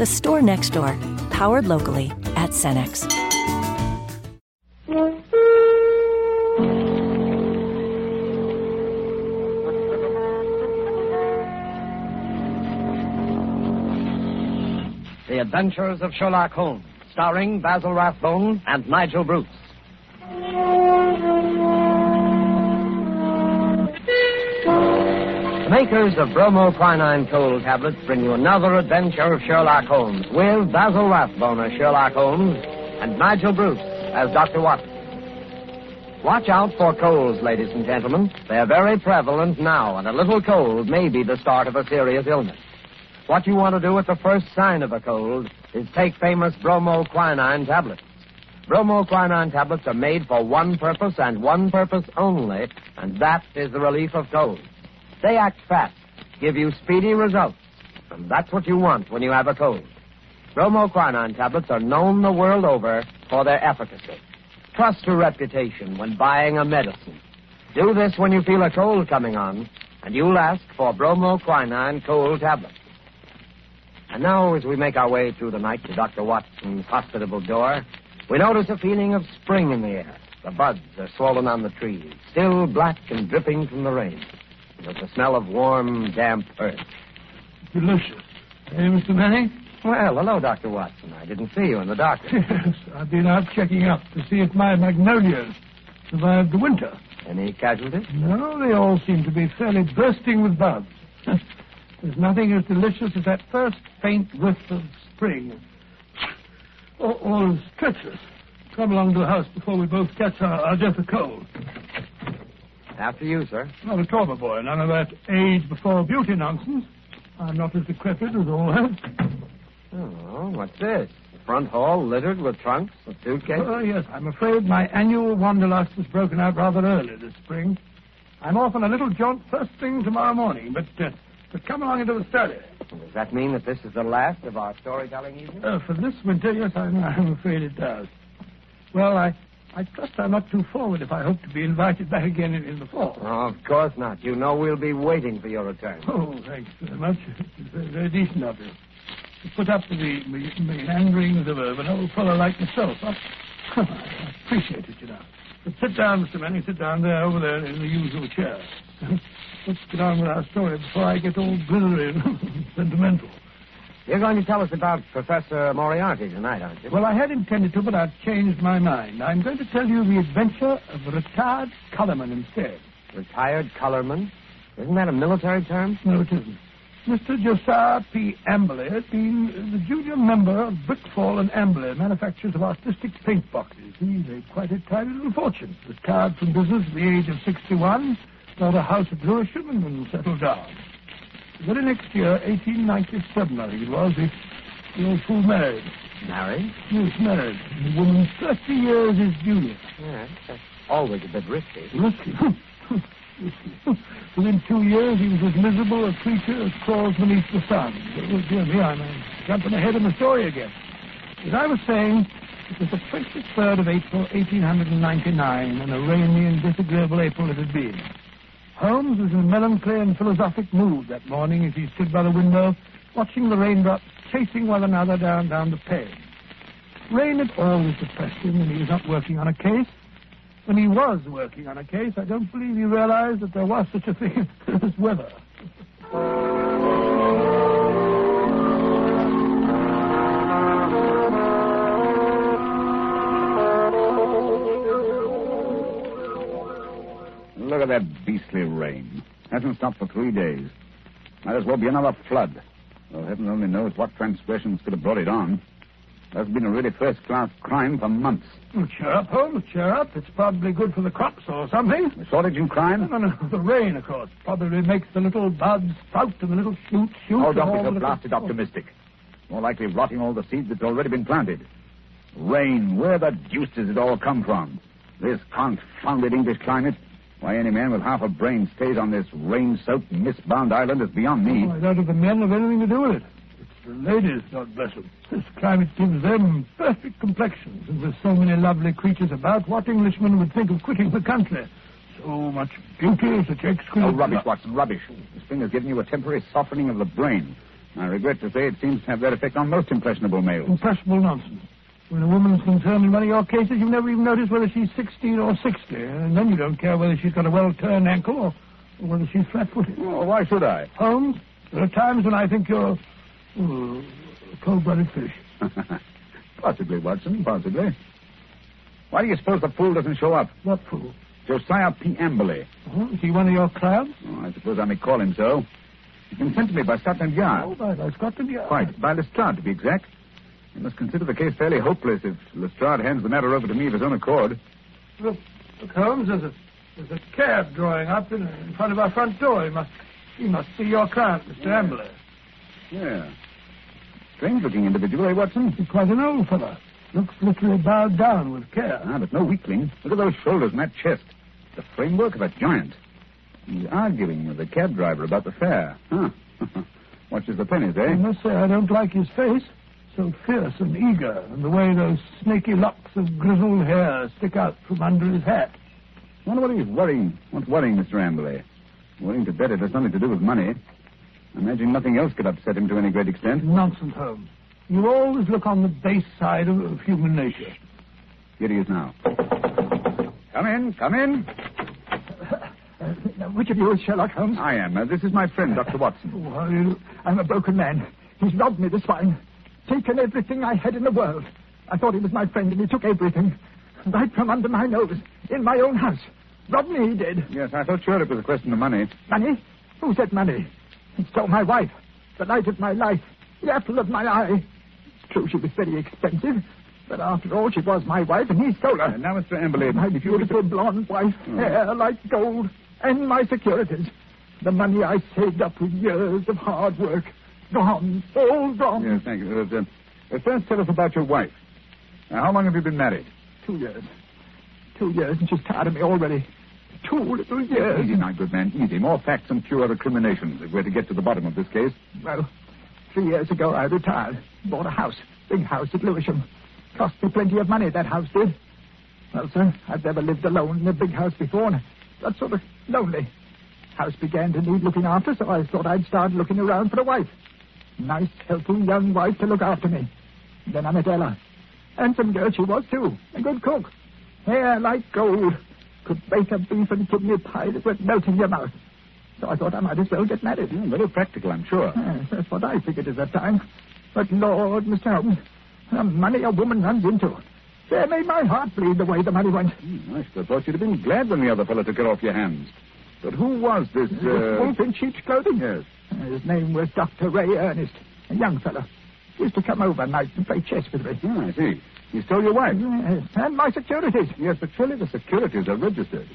The store next door, powered locally at Cenex. The Adventures of Sherlock Holmes, starring Basil Rathbone and Nigel Bruce. Makers of bromoquinine cold tablets bring you another adventure of Sherlock Holmes with Basil Rathbone as Sherlock Holmes and Nigel Bruce as Dr. Watson. Watch out for colds, ladies and gentlemen. They're very prevalent now, and a little cold may be the start of a serious illness. What you want to do at the first sign of a cold is take famous bromoquinine tablets. Bromoquinine tablets are made for one purpose and one purpose only, and that is the relief of colds. They act fast, give you speedy results, and that's what you want when you have a cold. Bromoquinine tablets are known the world over for their efficacy. Trust your reputation when buying a medicine. Do this when you feel a cold coming on, and you'll ask for bromoquinine cold tablets. And now, as we make our way through the night to Dr. Watson's hospitable door, we notice a feeling of spring in the air. The buds are swollen on the trees, still black and dripping from the rain. There's the smell of warm, damp earth. Delicious. Hey, Mr. Manning? Well, hello, Dr. Watson. I didn't see you in the doctor. Yes, I've been out checking up to see if my magnolias survived the winter. Any casualties? No, they all seem to be fairly bursting with buds. There's nothing as delicious as that first faint whiff of spring. All is treacherous. Come along to the house before we both catch our, our death of cold. After you, sir. Not at all, my boy. None of that age before beauty nonsense. I'm not as decrepit as all that. Oh, what's this? The front hall littered with trunks and suitcases? Oh, yes, I'm afraid my annual wanderlust has broken out rather early this spring. I'm off on a little jaunt first thing tomorrow morning, but, uh, but come along into the study. Does that mean that this is the last of our storytelling evening? Uh, for this winter, yes, I'm, I'm afraid it does. Well, I, I trust I'm not too forward if I hope to be invited back again in, in the fall. Oh, of course not. You know we'll be waiting for your return. Oh, thanks very much. It's very, very decent of you. To put up with the me- meanderings of, a- of an old fellow like myself. I, I appreciate it, you know. But sit down, Mr. Manning. Sit down there, over there, in the usual chair. Let's get on with our story before I get all glittery and sentimental. You're going to tell us about Professor Moriarty tonight, aren't you? Well, I had intended to, but I've changed my mind. I'm going to tell you the adventure of the retired colorman instead. Retired colorman? Isn't that a military term? No, it isn't. Mr. Josiah P. Amberley has been the junior member of Brickfall and Amberley, manufacturers of artistic paint boxes. He made quite a tidy little fortune. Retired from business at the age of 61, bought a house at Lewisham and then settled down. The very next year, 1897, I think it was, the, the old fool married. Married? Yes, married. The woman 30 years his junior. Yeah, that's always a bit risky. Risky. Within two years, he was as miserable a creature as crawls beneath the sun. Oh, dear me, I'm uh, jumping ahead in the story again. As I was saying, it was the 23rd of April, 1899, and a rainy and disagreeable April it had been. Holmes was in a melancholy and philosophic mood that morning as he stood by the window, watching the raindrops chasing one another down down the pane. Rain had always depressed him when he was not working on a case. When he was working on a case, I don't believe he realized that there was such a thing as weather. Look at that beastly rain. Hasn't stopped for three days. Might as well be another flood. Well, heaven only knows what transgressions could have brought it on. That's been a really first-class crime for months. Oh, cheer up, Holmes, cheer up. It's probably good for the crops or something. A shortage in crime? No, no, the rain, of course, probably makes the little buds sprout and the little shoots shoot. Oh, don't be the so little- blasted optimistic. More likely rotting all the seeds that's already been planted. Rain, where the deuce does it all come from? This confounded English climate? Why any man with half a brain stays on this rain-soaked, mist-bound island is beyond me. Oh, I doubt if the men have anything to do with it. It's the ladies, God bless them. This climate gives them perfect complexions, and with so many lovely creatures about, what Englishman would think of quitting the country? So much beauty, such exquisite... Oh, rubbish, Watson, rubbish. This thing has given you a temporary softening of the brain. I regret to say it seems to have that effect on most impressionable males. Impressionable nonsense. When a woman's concerned in one of your cases, you never even notice whether she's 16 or 60, and then you don't care whether she's got a well-turned ankle or, or whether she's flat-footed. Oh, why should I? Holmes, there are times when I think you're oh, a cold-blooded fish. possibly, Watson, possibly. Why do you suppose the fool doesn't show up? What fool? Josiah P. Amberley. Oh, is he one of your clients? Oh, I suppose I may call him so. He's been sent to me by Scotland Yard. Oh, by, by Scotland Yard. Quite. By Lestrade, to be exact. You must consider the case fairly hopeless if Lestrade hands the matter over to me of his own accord. Look, look, Holmes, there's a, there's a cab drawing up in, in front of our front door. He must, he must be your client, Mr. Amberley. Yeah. Strange-looking individual, eh, Watson? He's quite an old fellow. Looks literally bowed down with care. Ah, but no weakling. Look at those shoulders and that chest. The framework of a giant. He's arguing with the cab driver about the fare. Huh. Watches the pennies, eh? I must say, I don't like his face. So fierce and eager, and the way those snaky locks of grizzled hair stick out from under his hat. wonder what he's worrying. What's worrying, Mr. Amberley? Willing to bet it has something to do with money. I imagine nothing else could upset him to any great extent. Nonsense, Holmes. You always look on the base side of, of human nature. Here he is now. Come in, come in. Uh, which of you is Sherlock Holmes? I am. Uh, this is my friend, Dr. Watson. Oh. I'm a broken man. He's robbed me, this swine. Taken everything I had in the world. I thought he was my friend, and he took everything. Right from under my nose. In my own house. Robbed me, he did. Yes, I thought sure it was a question of money. Money? Who said money? He stole my wife. The light of my life. The apple of my eye. It's true she was very expensive. But after all, she was my wife, and he stole her. Uh, now, Mr. Amberley, My beautiful blonde wife, hair like gold, and my securities. The money I saved up with years of hard work. Gone, all gone. Yes, thank you. Uh, uh, first, tell us about your wife. Now, how long have you been married? Two years. Two years, and she's tired of me already. Two little years. Easy, my good man, easy. More facts and fewer recriminations if we're to get to the bottom of this case. Well, three years ago I retired. Bought a house. Big house at Lewisham. Cost me plenty of money, that house did. Well, sir, I've never lived alone in a big house before, and got sort of lonely. House began to need looking after, so I thought I'd start looking around for a wife. Nice, healthy young wife to look after me. Then I met Ella. Handsome girl she was, too. A good cook. Hair like gold. Could bake a beef and kidney pie that would melt in your mouth. So I thought I might as well get married. Hmm, very practical, I'm sure. Yes, that's what I figured at that time. But, Lord, Mr. Holmes, the money a woman runs into. They made my heart bleed the way the money went. Hmm, I should have thought you'd have been glad when the other fellow took it off your hands. But who was this, uh... wolf in sheep's clothing? Yes. His name was Dr. Ray Ernest, a young fellow. Used to come over nights and play chess with me. Oh, I see. He stole your wife. Yes, and my securities. Yes, but surely the securities are registered.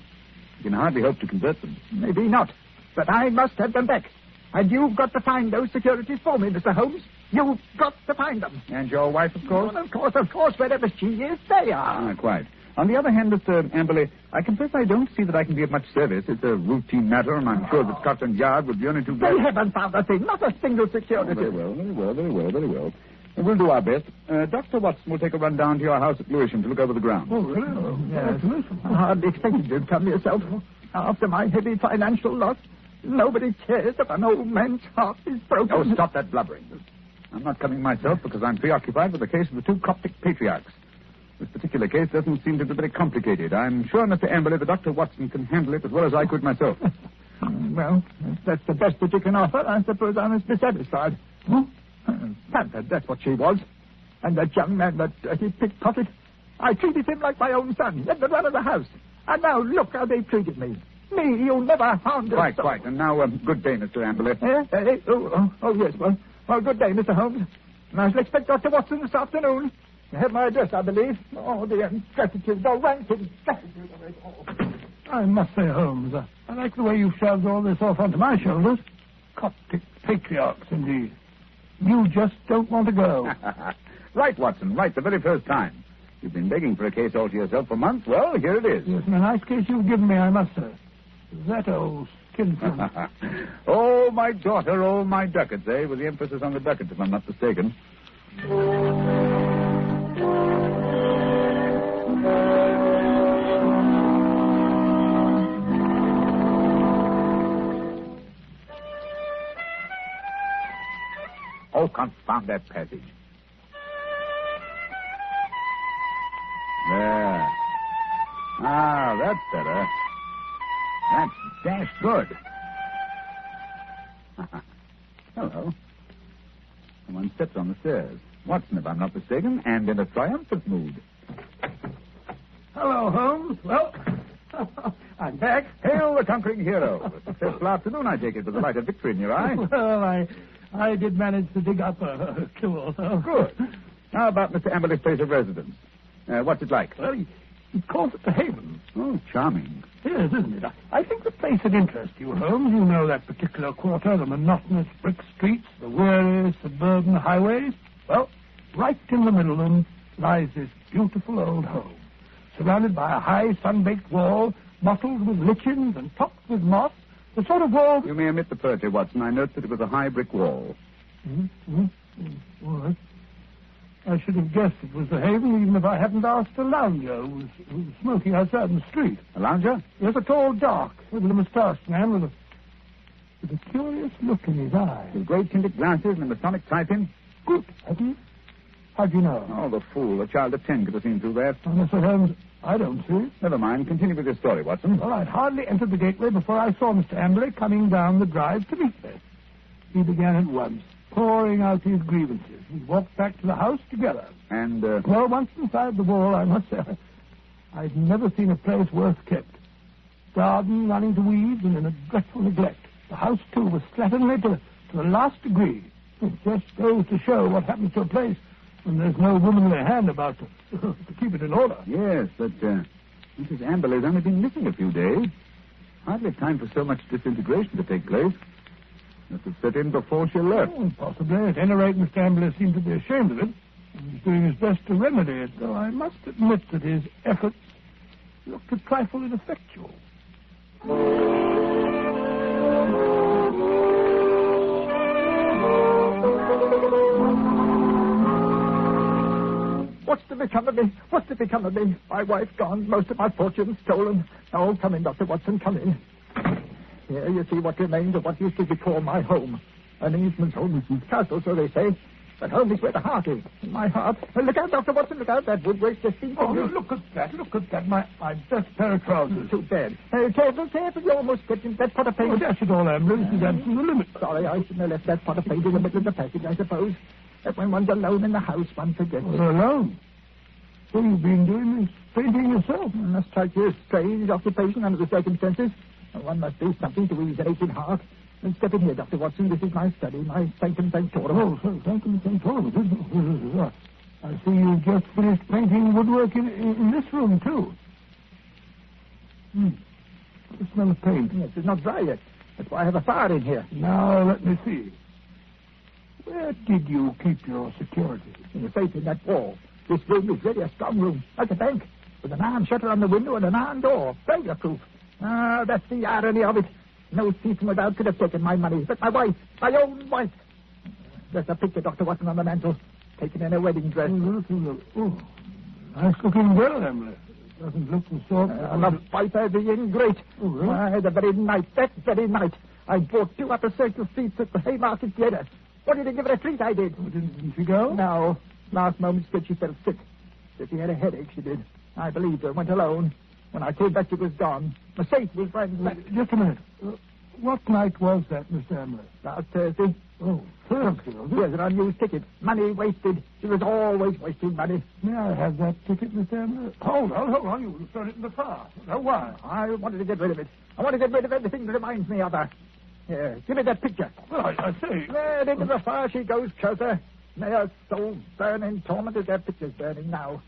You can hardly hope to convert them. Maybe not. But I must have them back. And you've got to find those securities for me, Mr. Holmes. You've got to find them. And your wife, of course? Well, of course, of course. Wherever she is, they are. Ah, quite. On the other hand, Mr. Amberley, I confess I don't see that I can be of much service. It's a routine matter, and I'm sure that Scotland Yard would be only too glad. They haven't found a thing, not a single Oh, security. very well, very well, very well, very well. We'll do our best. Uh, Dr. Watson will take a run down to your house at Lewisham to look over the ground. Oh, really? Oh, Yes. yes. I hardly expected you to come yourself. After my heavy financial loss, nobody cares if an old man's heart is broken. Oh, stop that blubbering. I'm not coming myself because I'm preoccupied with the case of the two Coptic patriarchs. This particular case doesn't seem to be very complicated. I'm sure, Mr. Amberley, that Dr. Watson can handle it as well as I could myself. Well, if that's the best that you can offer. I suppose I must be satisfied. Hmm? Panther, that's what she was. And that young man, that dirty pickpocket. I treated him like my own son. Let the run of the house. And now look how they treated me. Me, you never found a quite, quite. And now, um, good day, Mr. Amberley. Eh? Eh? Oh, oh, oh, yes. Well, well, good day, Mr. Holmes. And I shall expect Dr. Watson this afternoon. You have my address, I believe. Oh, the ingratitude, the rank ingratitude of it all. I must say, Holmes, I like the way you've shoved all this off onto my shoulders. Coptic patriarchs, indeed. You just don't want to go. right, Watson, right the very first time. You've been begging for a case all to yourself for months. Well, here it is. Yes, and a nice case you've given me, I must say. That old skinflint. oh, my daughter, oh, my ducats, eh? With the emphasis on the ducats, if I'm not mistaken. Oh, confound that passage. There. Ah, that's better. That's dash good. Hello. Someone steps on the stairs. Watson, if I'm not mistaken, and in a triumphant mood. Hello, Holmes. Well, I'm back. Hail the conquering hero. A successful afternoon, I take it, with the light of victory in your eye. Well, I, I did manage to dig up a, a kill. So. Good. How about Mr. Amberley's place of residence? Uh, what's it like? Well, he, he calls it the Haven. Oh, charming. Yes, isn't it? I, I think the place would interest you, Holmes. You know that particular quarter, the monotonous brick streets, the weary suburban highways. Well, right in the middle of them lies this beautiful old home, surrounded by a high sun-baked wall, mottled with lichens and topped with moss. The sort of wall... You may omit the poetry, Watson. I note that it was a high brick wall. Mm-hmm. Mm-hmm. All right. I should have guessed it was the Haven even if I hadn't asked a lounger who was, who was smoking outside in the street. A lounger? Yes, a tall, dark, with a moustached man with a, with a curious look in his eyes. With great tinted glasses and a Masonic tie-pin? Good, have you? How'd you know? Oh, the fool. A child of ten could have seen through that. Oh, Mr. Holmes, I don't see it. Never mind. Continue with your story, Watson. Well, I'd hardly entered the gateway before I saw Mr. Amberley coming down the drive to meet me. He began at once, pouring out his grievances. We walked back to the house together. And, uh, Well, once inside the wall, I must say, I've never seen a place worse kept. Garden running to weeds and in a dreadful neglect. The house, too, was slatternly to, to the last degree. It just goes to show what happens to a place when there's no womanly hand about to, to keep it in order. yes, but, uh, Mrs. Amberley's only been missing a few days. Hardly time for so much disintegration to take place. Must have set in before she left. Oh, possibly. At any rate, Mr. Amberley seemed to be ashamed of it. He's doing his best to remedy it, though I must admit that his efforts looked a trifle ineffectual. What's to become of me? What's to become of me? My wife gone, most of my fortune stolen. Oh, come in, Dr. Watson, come in. Here you see what remains of what used to be called my home. An Englishman's home is his castle, so they say. But home is where the heart is. In my heart. Look out, Dr. Watson, look out. That wood waste just been Oh, look at that, look at that. My, my best pair of trousers. Too bad. Uh, careful, careful. You almost get in that pot of paint. Oh, dash it all. This is absolutely the limit. Sorry, I shouldn't have left that pot of paint in the middle of the passage, I suppose. That when one's alone in the house, one forgets. Well, alone? So you've been doing this painting yourself? It must strike you a strange occupation under the circumstances. One must do something to ease an aching heart. And step in here, Dr. Watson. This is my study, my sanctum sanctorum. Oh, so- sanctum sanctorum. I see you've just finished painting woodwork in, in, in this room, too. Hmm. The smell of paint. Yes, it's not dry yet. That's why I have a fire in here. Now, let me see. Where did you keep your security? In the safe in that wall. This room is really a strong room, like a bank, with an iron shutter on the window and an iron door, burglar-proof. Ah, that's the irony of it. No thief from without could have taken my money, but my wife, my own wife. There's a picture, Dr. Watson, on the mantel, taken in a wedding dress. Oh. Oh, nice looking girl, Emily. Doesn't look the sort. Uh, a viper, the ingrate. Oh, really? Why, the very night, that very night, I bought two upper circle seats at the Haymarket Theatre. What did you give her a treat I did? Oh, didn't, didn't she go? No. Last moment she said she felt sick. Said she had a headache, she did. I believed her, went alone. When I came back, she was gone. The safe was ransacked. Just a minute. Uh, what night was that, Mr. Amberley? Last Thursday. Oh, Thursday, was it? Here's an unused ticket. Money wasted. She was always wasting money. May I have that ticket, Mr. Amberley? Hold on, hold on. You would have thrown it in the fire. Now, why? I wanted to get rid of it. I want to get rid of everything that reminds me of her. Here, give me that picture. Well, I, I say. There, into the fire she goes, Chowther. May her soul burn in torment as that picture's burning now.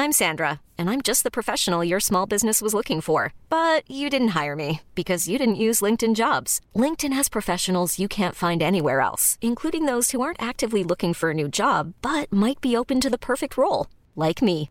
I'm Sandra, and I'm just the professional your small business was looking for. But you didn't hire me because you didn't use LinkedIn jobs. LinkedIn has professionals you can't find anywhere else, including those who aren't actively looking for a new job but might be open to the perfect role, like me.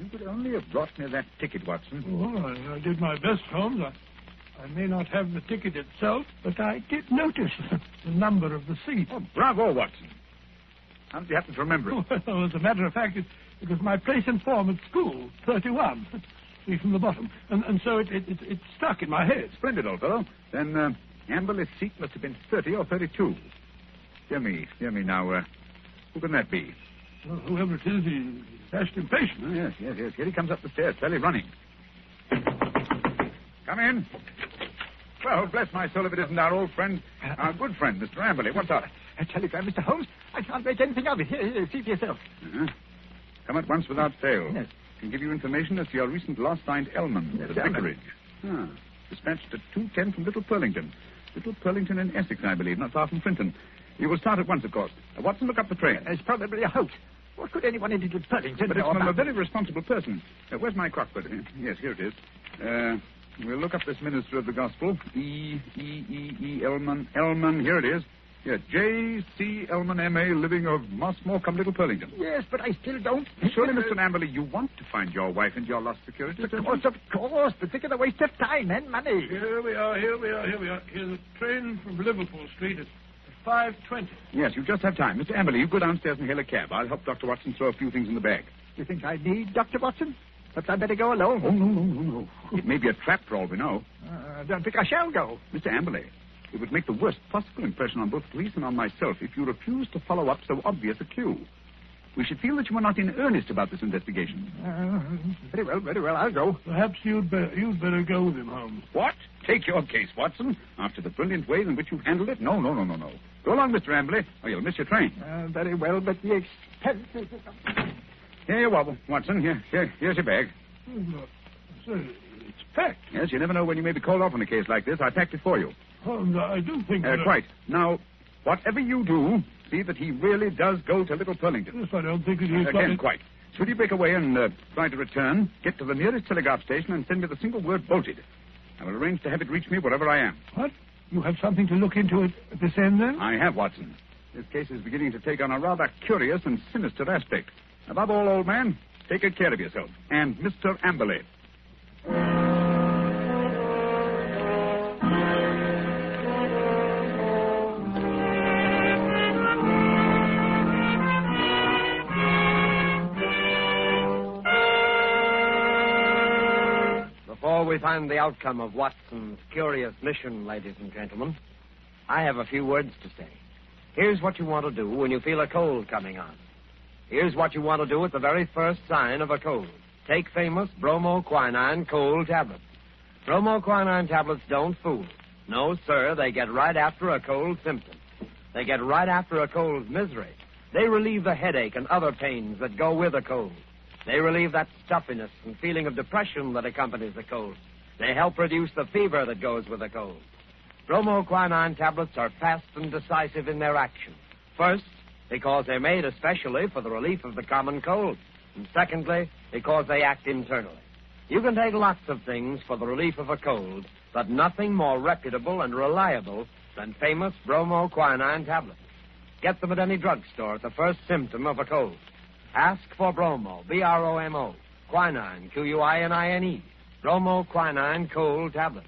You could only have brought me that ticket, Watson. Oh, I, I did my best, Holmes. I, I may not have the ticket itself, but I did notice the number of the seat. Oh, bravo, Watson. How did you happen to remember it? Well, as a matter of fact, it, it was my place and form at school, 31. See from the bottom. And, and so it, it, it, it stuck in my head. Splendid, old fellow. Then uh, Amberley's seat must have been 30 or 32. Dear me, dear me. Now, uh, who can that be? Well, whoever it is, he, he's dashed impatient. Oh, yes, yes, yes. Here he comes up the stairs, fairly running. Come in. Well, bless my soul if it isn't our old friend, our good friend, Mr. Amberley. What's up? A telegram, Mr. Holmes. I can't make anything of it. Here, here, see for yourself. Uh-huh. Come at once without fail. Yes. Can give you information as to your recent lost find Elman, Yes, the vicarage. Ah. Dispatched at 2.10 from Little Purlington. Little Purlington in Essex, I believe, not far from Frinton. You will start at once, of course. Watson, look up the train. It's probably a hoax. What could anyone in Little Purlington But it's know from a very responsible person. Uh, where's my Crockford? Uh, yes, here it is. Uh, we'll look up this minister of the gospel. E. E. E. E. Elman. Elman. Here it is. Yeah, J. C. Elman, M.A., living of Mossmore, come Little Purlington. Yes, but I still don't. Surely, Mr. Amberley, you want to find your wife and your lost security. Of course, of course. But think of the waste of time and money. Here we are, here we are, here we are. Here's a train from Liverpool Street at 5.20. Yes, you just have time. Mr. Amberley, you go downstairs and hail a cab. I'll help Dr. Watson throw a few things in the bag. You think I need Dr. Watson? Perhaps I'd better go alone. Oh, no, no, no, no. It may be a trap for all we know. Uh, I don't think I shall go. Mr. Amberley, it would make the worst possible impression on both police and on myself if you refused to follow up so obvious a clue. We should feel that you are not in earnest about this investigation. Uh, very well, very well. I'll go. Perhaps you'd, be- you'd better go with him, Holmes. What? Take your case, Watson. After the brilliant way in which you've handled it? No, no, no, no, no. Go along, Mr. Amberley, or you'll miss your train. Uh, very well, but the expenses... Here you are, Watson. Here, here, here's your bag. Oh. Sir, it's packed. Yes, you never know when you may be called off on a case like this. I packed it for you. Holmes, I do think Uh, that... quite. Now, whatever you do, see that he really does go to Little Purlington. Yes, I don't think he's got Again, it. quite. Should he break away and uh, try to return, get to the nearest telegraph station and send me the single word bolted. I will arrange to have it reach me wherever I am. What? You have something to look into at this end, then? I have, Watson. This case is beginning to take on a rather curious and sinister aspect. Above all, old man, take good care of yourself. And Mr. Amberley. Find the outcome of Watson's curious mission, ladies and gentlemen, I have a few words to say. Here's what you want to do when you feel a cold coming on. Here's what you want to do at the very first sign of a cold. Take famous bromoquinine cold tablets. Bromoquinine tablets don't fool. No, sir, they get right after a cold symptom. They get right after a cold's misery. They relieve the headache and other pains that go with a cold. They relieve that stuffiness and feeling of depression that accompanies the cold. They help reduce the fever that goes with a cold. Bromoquinine tablets are fast and decisive in their action. First, because they're made especially for the relief of the common cold. And secondly, because they act internally. You can take lots of things for the relief of a cold, but nothing more reputable and reliable than famous bromoquinine tablets. Get them at any drugstore at the first symptom of a cold. Ask for bromo, B-R-O-M-O, quinine, Q-U-I-N-I-N-E, bromoquinine cold tablets.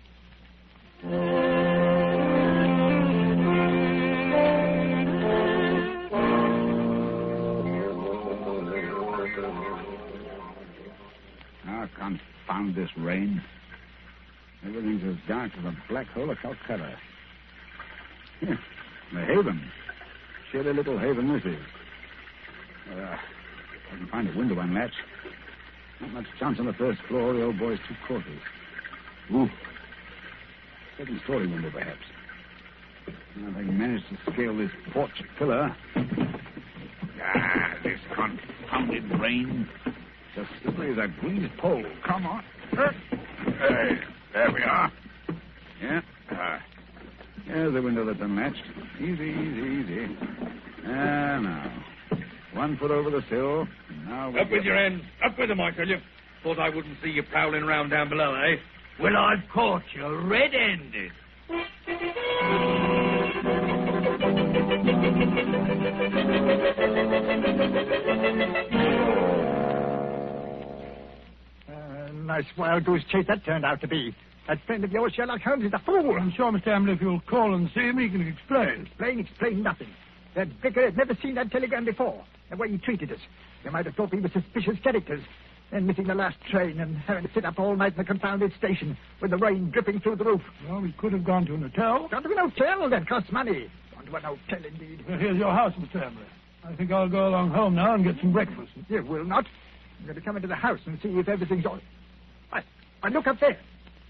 Ah, confound this rain. Everything's as dark as a black hole of Calcutta. The haven. Chilly little haven this is. Uh, I can find a window unlatched. Not much chance on the first floor. The old boy's two quarters. Ooh. Second story window, perhaps. If I can manage to scale this porch pillar. Ah, this confounded rain. As slippery as a greased pole. Come on. Hey, there we are. Yeah. Uh, there's the window that's unlatched. Easy, easy, easy. Ah, now. One foot over the sill. Now we Up with your hands. Up with them, I tell you. Thought I wouldn't see you prowling around down below, eh? Well, I've caught you red-handed. Uh, nice wild goose chase that turned out to be. That friend of yours, Sherlock Holmes, is a fool. I'm sure, Mr. Amberley, if you'll call and see him, he can explain. Explain, explain nothing. That vicar had never seen that telegram before. The way he treated us. You might have thought we were suspicious characters. Then missing the last train and having to sit up all night in the confounded station with the rain dripping through the roof. Well, we could have gone to an hotel. Gone to an hotel, that costs money. Gone to an hotel, indeed. Well, here's your house, Mr. Amberley. I think I'll go along home now and get some breakfast. You will not. I'm going to come into the house and see if everything's all... I, I look up there.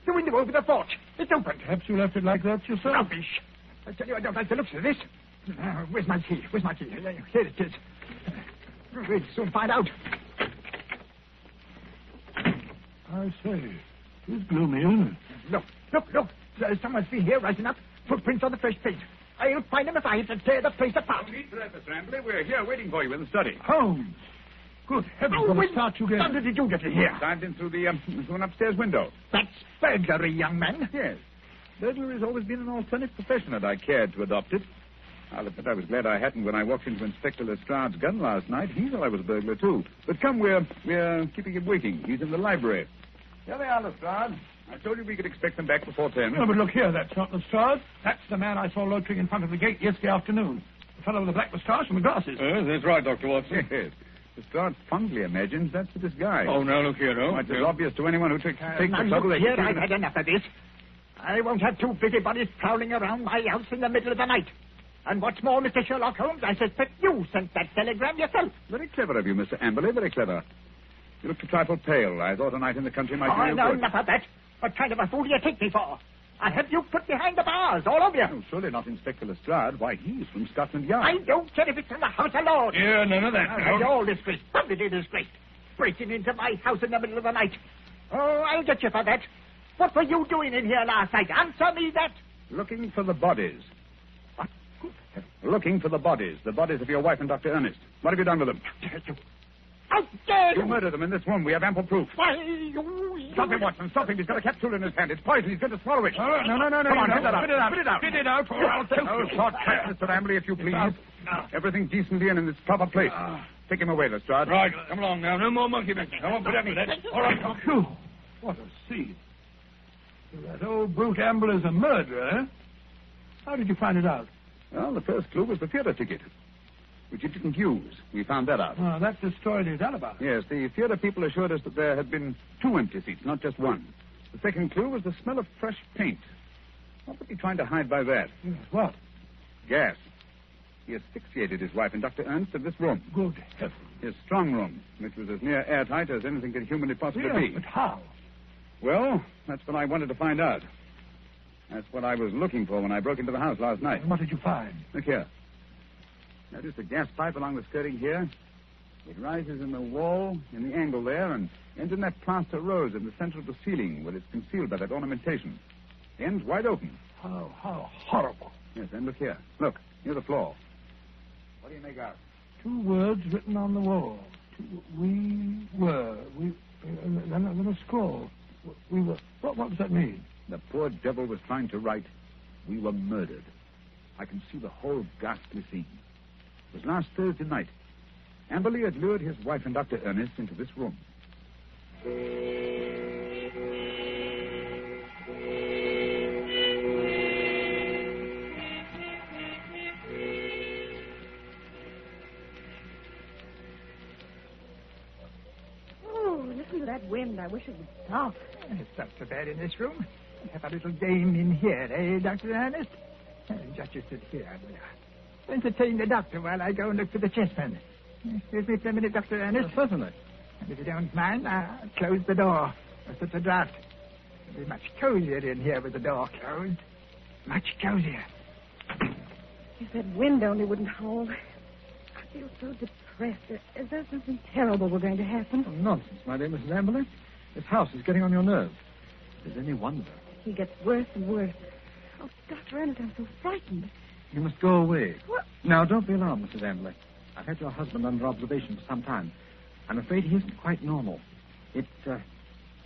The window over the porch. It's open. Perhaps you left it like that yourself. Rubbish. I tell you, I don't like the looks of this. Uh, where's my key? Where's my key? Here it is. We'll soon find out. I say, it's gloomy, isn't it? Look, look, look. There's someone's been here rising up. Footprints on the fresh paint. I'll find them if I have to tear the place apart. Don't need for that, Mr. Amberley. We're here waiting for you in the study. Holmes! Good heavens, Oh, what when a start you gave. How did you get in here? Climbed in through the um, through an upstairs window. That's burglary, young man. Yes. Burglary has always been an alternate profession, and I cared to adopt it. I'll admit I was glad I hadn't when I walked into Inspector Lestrade's gun last night. He thought I was a burglar, too. But come, we're, we're keeping him waiting. He's in the library. Here they are, Lestrade. I told you we could expect them back before ten. No, but look here, that's not Lestrade. That's the man I saw loitering in front of the gate yesterday afternoon. The fellow with the black moustache and the glasses. Yes, that's right, Dr. Watson. Yes. Lestrade fondly imagines that's this guy. Oh, now look here, no. It's as obvious to anyone who takes, Uh, takes the trouble. look they here, keep I've had enough of this. I won't have two busybodies prowling around my house in the middle of the night. And what's more, Mr. Sherlock Holmes, I suspect you sent that telegram yourself. Very clever of you, Mr. Amberley. Very clever. You looked a trifle pale. I thought a night in the country might oh, do you no, good. enough of that. What kind of a fool do you take me for? I have you put behind the bars, all of you. Oh, surely not Inspector Lestrade. Why, he's from Scotland Yard. I don't care if it's from the House of Lords. Yeah, none of that. Ah, oh, now. You're all disgraced, publicly disgraced. Breaking into my house in the middle of the night. Oh, I'll get you for that. What were you doing in here last night? Answer me that. Looking for the bodies. Looking for the bodies. The bodies of your wife and Dr. Ernest. What have you done with them? How dare You You murdered them in this room. We have ample proof. Why, you... Stop him, Watson. Stop him. He's got a capsule in his hand. It's poison. He's going to swallow it. Oh, no, no, no, no, Come on, no. out. Spit it out. Spit it out. Spit it out, or I'll choke No you. short cut, Mr. Amberley, if you please. Everything decently and in its proper place. Take him away, Lestrade. Right, come along now. No more monkey business. I won't put up with that. All right, come. Phew, what a scene. That old brute Amberley is a murderer, eh? How did you find it out? Well, the first clue was the theater ticket, which he didn't use. We found that out. Ah, oh, that destroyed his alibi. Yes, the theater people assured us that there had been two empty seats, not just one. The second clue was the smell of fresh paint. What was he trying to hide by that? Yes, what? Gas. He asphyxiated his wife and Dr. Ernest in this room. Good heavens. His strong room, which was as near airtight as anything could humanly possibly Yes, be. but how? Well, that's what I wanted to find out. That's what I was looking for when I broke into the house last night. And what did you find? Look here. Notice the gas pipe along the skirting here? It rises in the wall, in the angle there, and ends in that plaster rose in the center of the ceiling where it's concealed by that ornamentation. End's wide open. How, how horrible. Yes, and look here. Look, near the floor. What do you make out? Two words written on the wall. Two, we were. We. Uh, then, then a little scroll. We were. What, what does that mean? The poor devil was trying to write, We were murdered. I can see the whole ghastly scene. It was last Thursday night. Amberley had lured his wife and Dr. Ernest into this room. Oh, listen to that wind. I wish it would stop. It's not so bad in this room. Have a little game in here, eh, Dr. Ernest? Uh, Just you sit here, will you? Entertain the doctor while I go and look for the chessmen. Excuse me for a minute, Dr. Ernest. certainly. And if you don't mind, I'll close the door. There's such a draft. It'll be much cozier in here with the door closed. Much cozier. If that wind only wouldn't hold. I feel so depressed. As though something terrible were going to happen. Oh, nonsense, my dear Mrs. Amberley. This house is getting on your nerves. Is there any wonder? He gets worse and worse. Oh, Dr. Ernest, I'm so frightened. You must go away. What? Now, don't be alarmed, Mrs. Amberley. I've had your husband under observation for some time. I'm afraid he isn't quite normal. It, uh,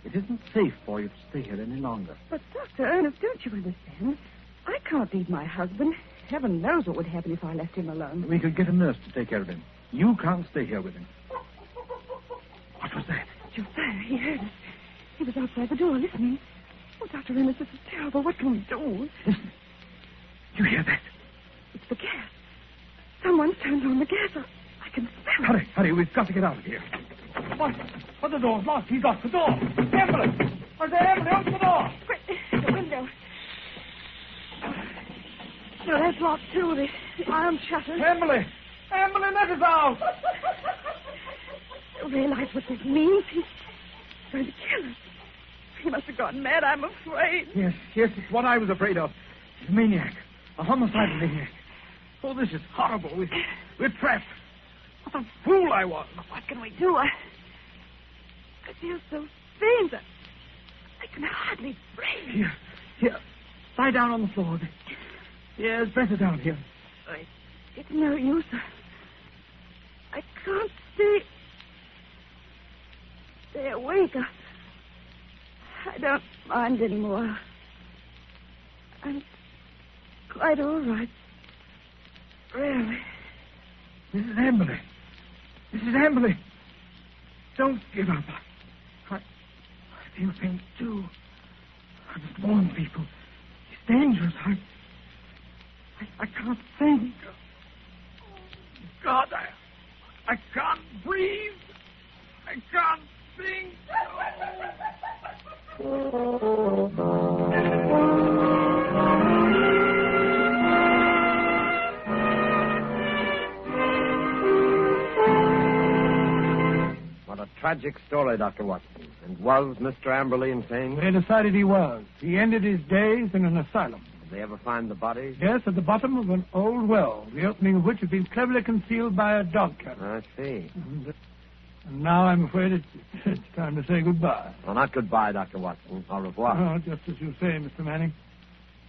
it isn't safe for you to stay here any longer. But, Dr. Ernest, don't you understand? I can't leave my husband. Heaven knows what would happen if I left him alone. We could get a nurse to take care of him. You can't stay here with him. What was that? Josiah, he heard us. He was outside the door listening. Oh, Dr. Ernest, this is terrible. What can we do? Listen. You hear that? It's the gas. Someone's turned on the gas. I, I can smell it. Hurry, hurry. We've got to get out of here. What? What the door's locked? He's locked the door. Amberley! I say, Amberley, open the door! Quick, the window. No, that's locked too. The, the iron shutters. Emily! Emily, let us out! You realize what this means? He's going to kill us. He must have gone mad. I'm afraid. Yes, yes, it's what I was afraid of. A maniac. A homicidal maniac. Oh, this is horrible. We, we're trapped. What a fool I was. What can we do? I, I feel so faint. I, I can hardly breathe. Here, here. Lie down on the floor. It's better down here. I, it's no use. I can't stay. Stay awake. I, I don't mind anymore. I'm quite all right. Really. Mrs. Amberley. Mrs. Amberley. Don't give up. I, I feel things too. I must warn people. It's dangerous. I, I, I can't think. God, I, I can't breathe. I can't think. What a tragic story, Dr. Watson. And was Mr. Amberley insane? They decided he was. He ended his days in an asylum. Did they ever find the bodies? Yes, at the bottom of an old well, the opening of which had been cleverly concealed by a dog catcher. I see. Uh, and now I'm afraid it's, it's time to say goodbye. Well, not goodbye, Dr. Watson. Au revoir. Oh, just as you say, Mr. Manning.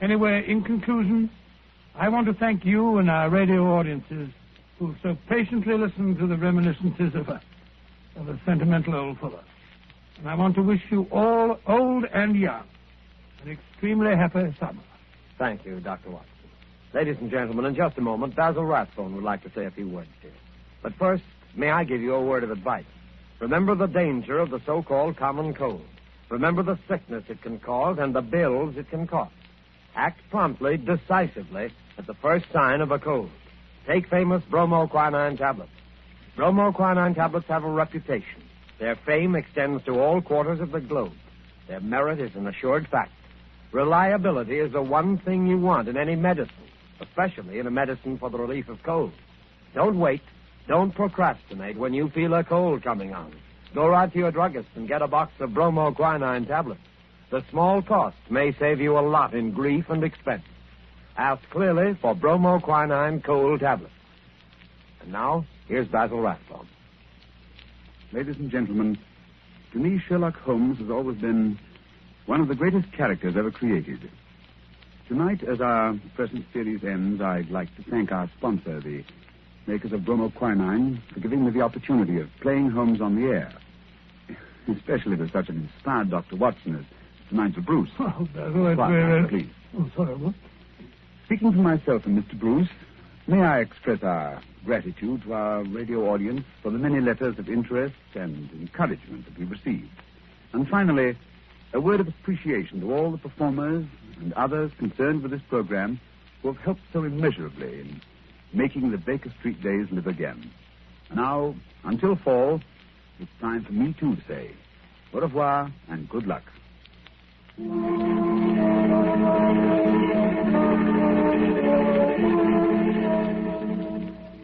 Anyway, in conclusion, I want to thank you and our radio audiences who so patiently listened to the reminiscences of a, of a sentimental old fellow. And I want to wish you all, old and young, an extremely happy summer. Thank you, Dr. Watson. Ladies and gentlemen, in just a moment, Basil Rathbone would like to say a few words to you. But first, may I give you a word of advice? Remember the danger of the so-called common cold. Remember the sickness it can cause and the bills it can cost. Act promptly, decisively, at the first sign of a cold. Take famous bromoquinine tablets. Bromoquinine tablets have a reputation. Their fame extends to all quarters of the globe. Their merit is an assured fact. Reliability is the one thing you want in any medicine, especially in a medicine for the relief of cold. Don't wait. Don't procrastinate when you feel a cold coming on. Go right to your druggist and get a box of bromoquinine tablets. The small cost may save you a lot in grief and expense. Ask clearly for bromoquinine cold tablets. And now, here's Basil Rathbone. Ladies and gentlemen, to me, Sherlock Holmes has always been one of the greatest characters ever created. Tonight, as our present series ends, I'd like to thank our sponsor, the makers of bromoquinine, for giving me the opportunity of playing Holmes on the air. Especially with such an inspired Dr. Watson as Mr. Nigel Bruce. Oh, Quiet very... please. Oh, sorry, what? Speaking for myself and Mr. Bruce, may I express our gratitude to our radio audience for the many letters of interest and encouragement that we received. And finally, a word of appreciation to all the performers and others concerned with this program who have helped so immeasurably in making the Baker Street days live again. Now, until fall, it's time for me too to say au revoir and good luck.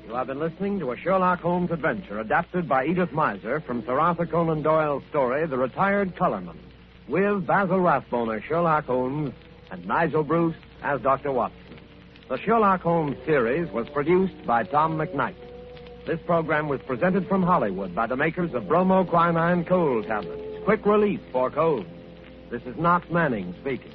You have been listening to a Sherlock Holmes adventure adapted by Edith Meiser from Sir Arthur Conan Doyle's story, The Retired Colorman, with Basil Rathbone as Sherlock Holmes and Nigel Bruce as Dr. Watson. The Sherlock Holmes series was produced by Tom McKnight. This program was presented from Hollywood by the makers of bromoquinine cold tablets, quick relief for colds. This is Knox Manning speaking.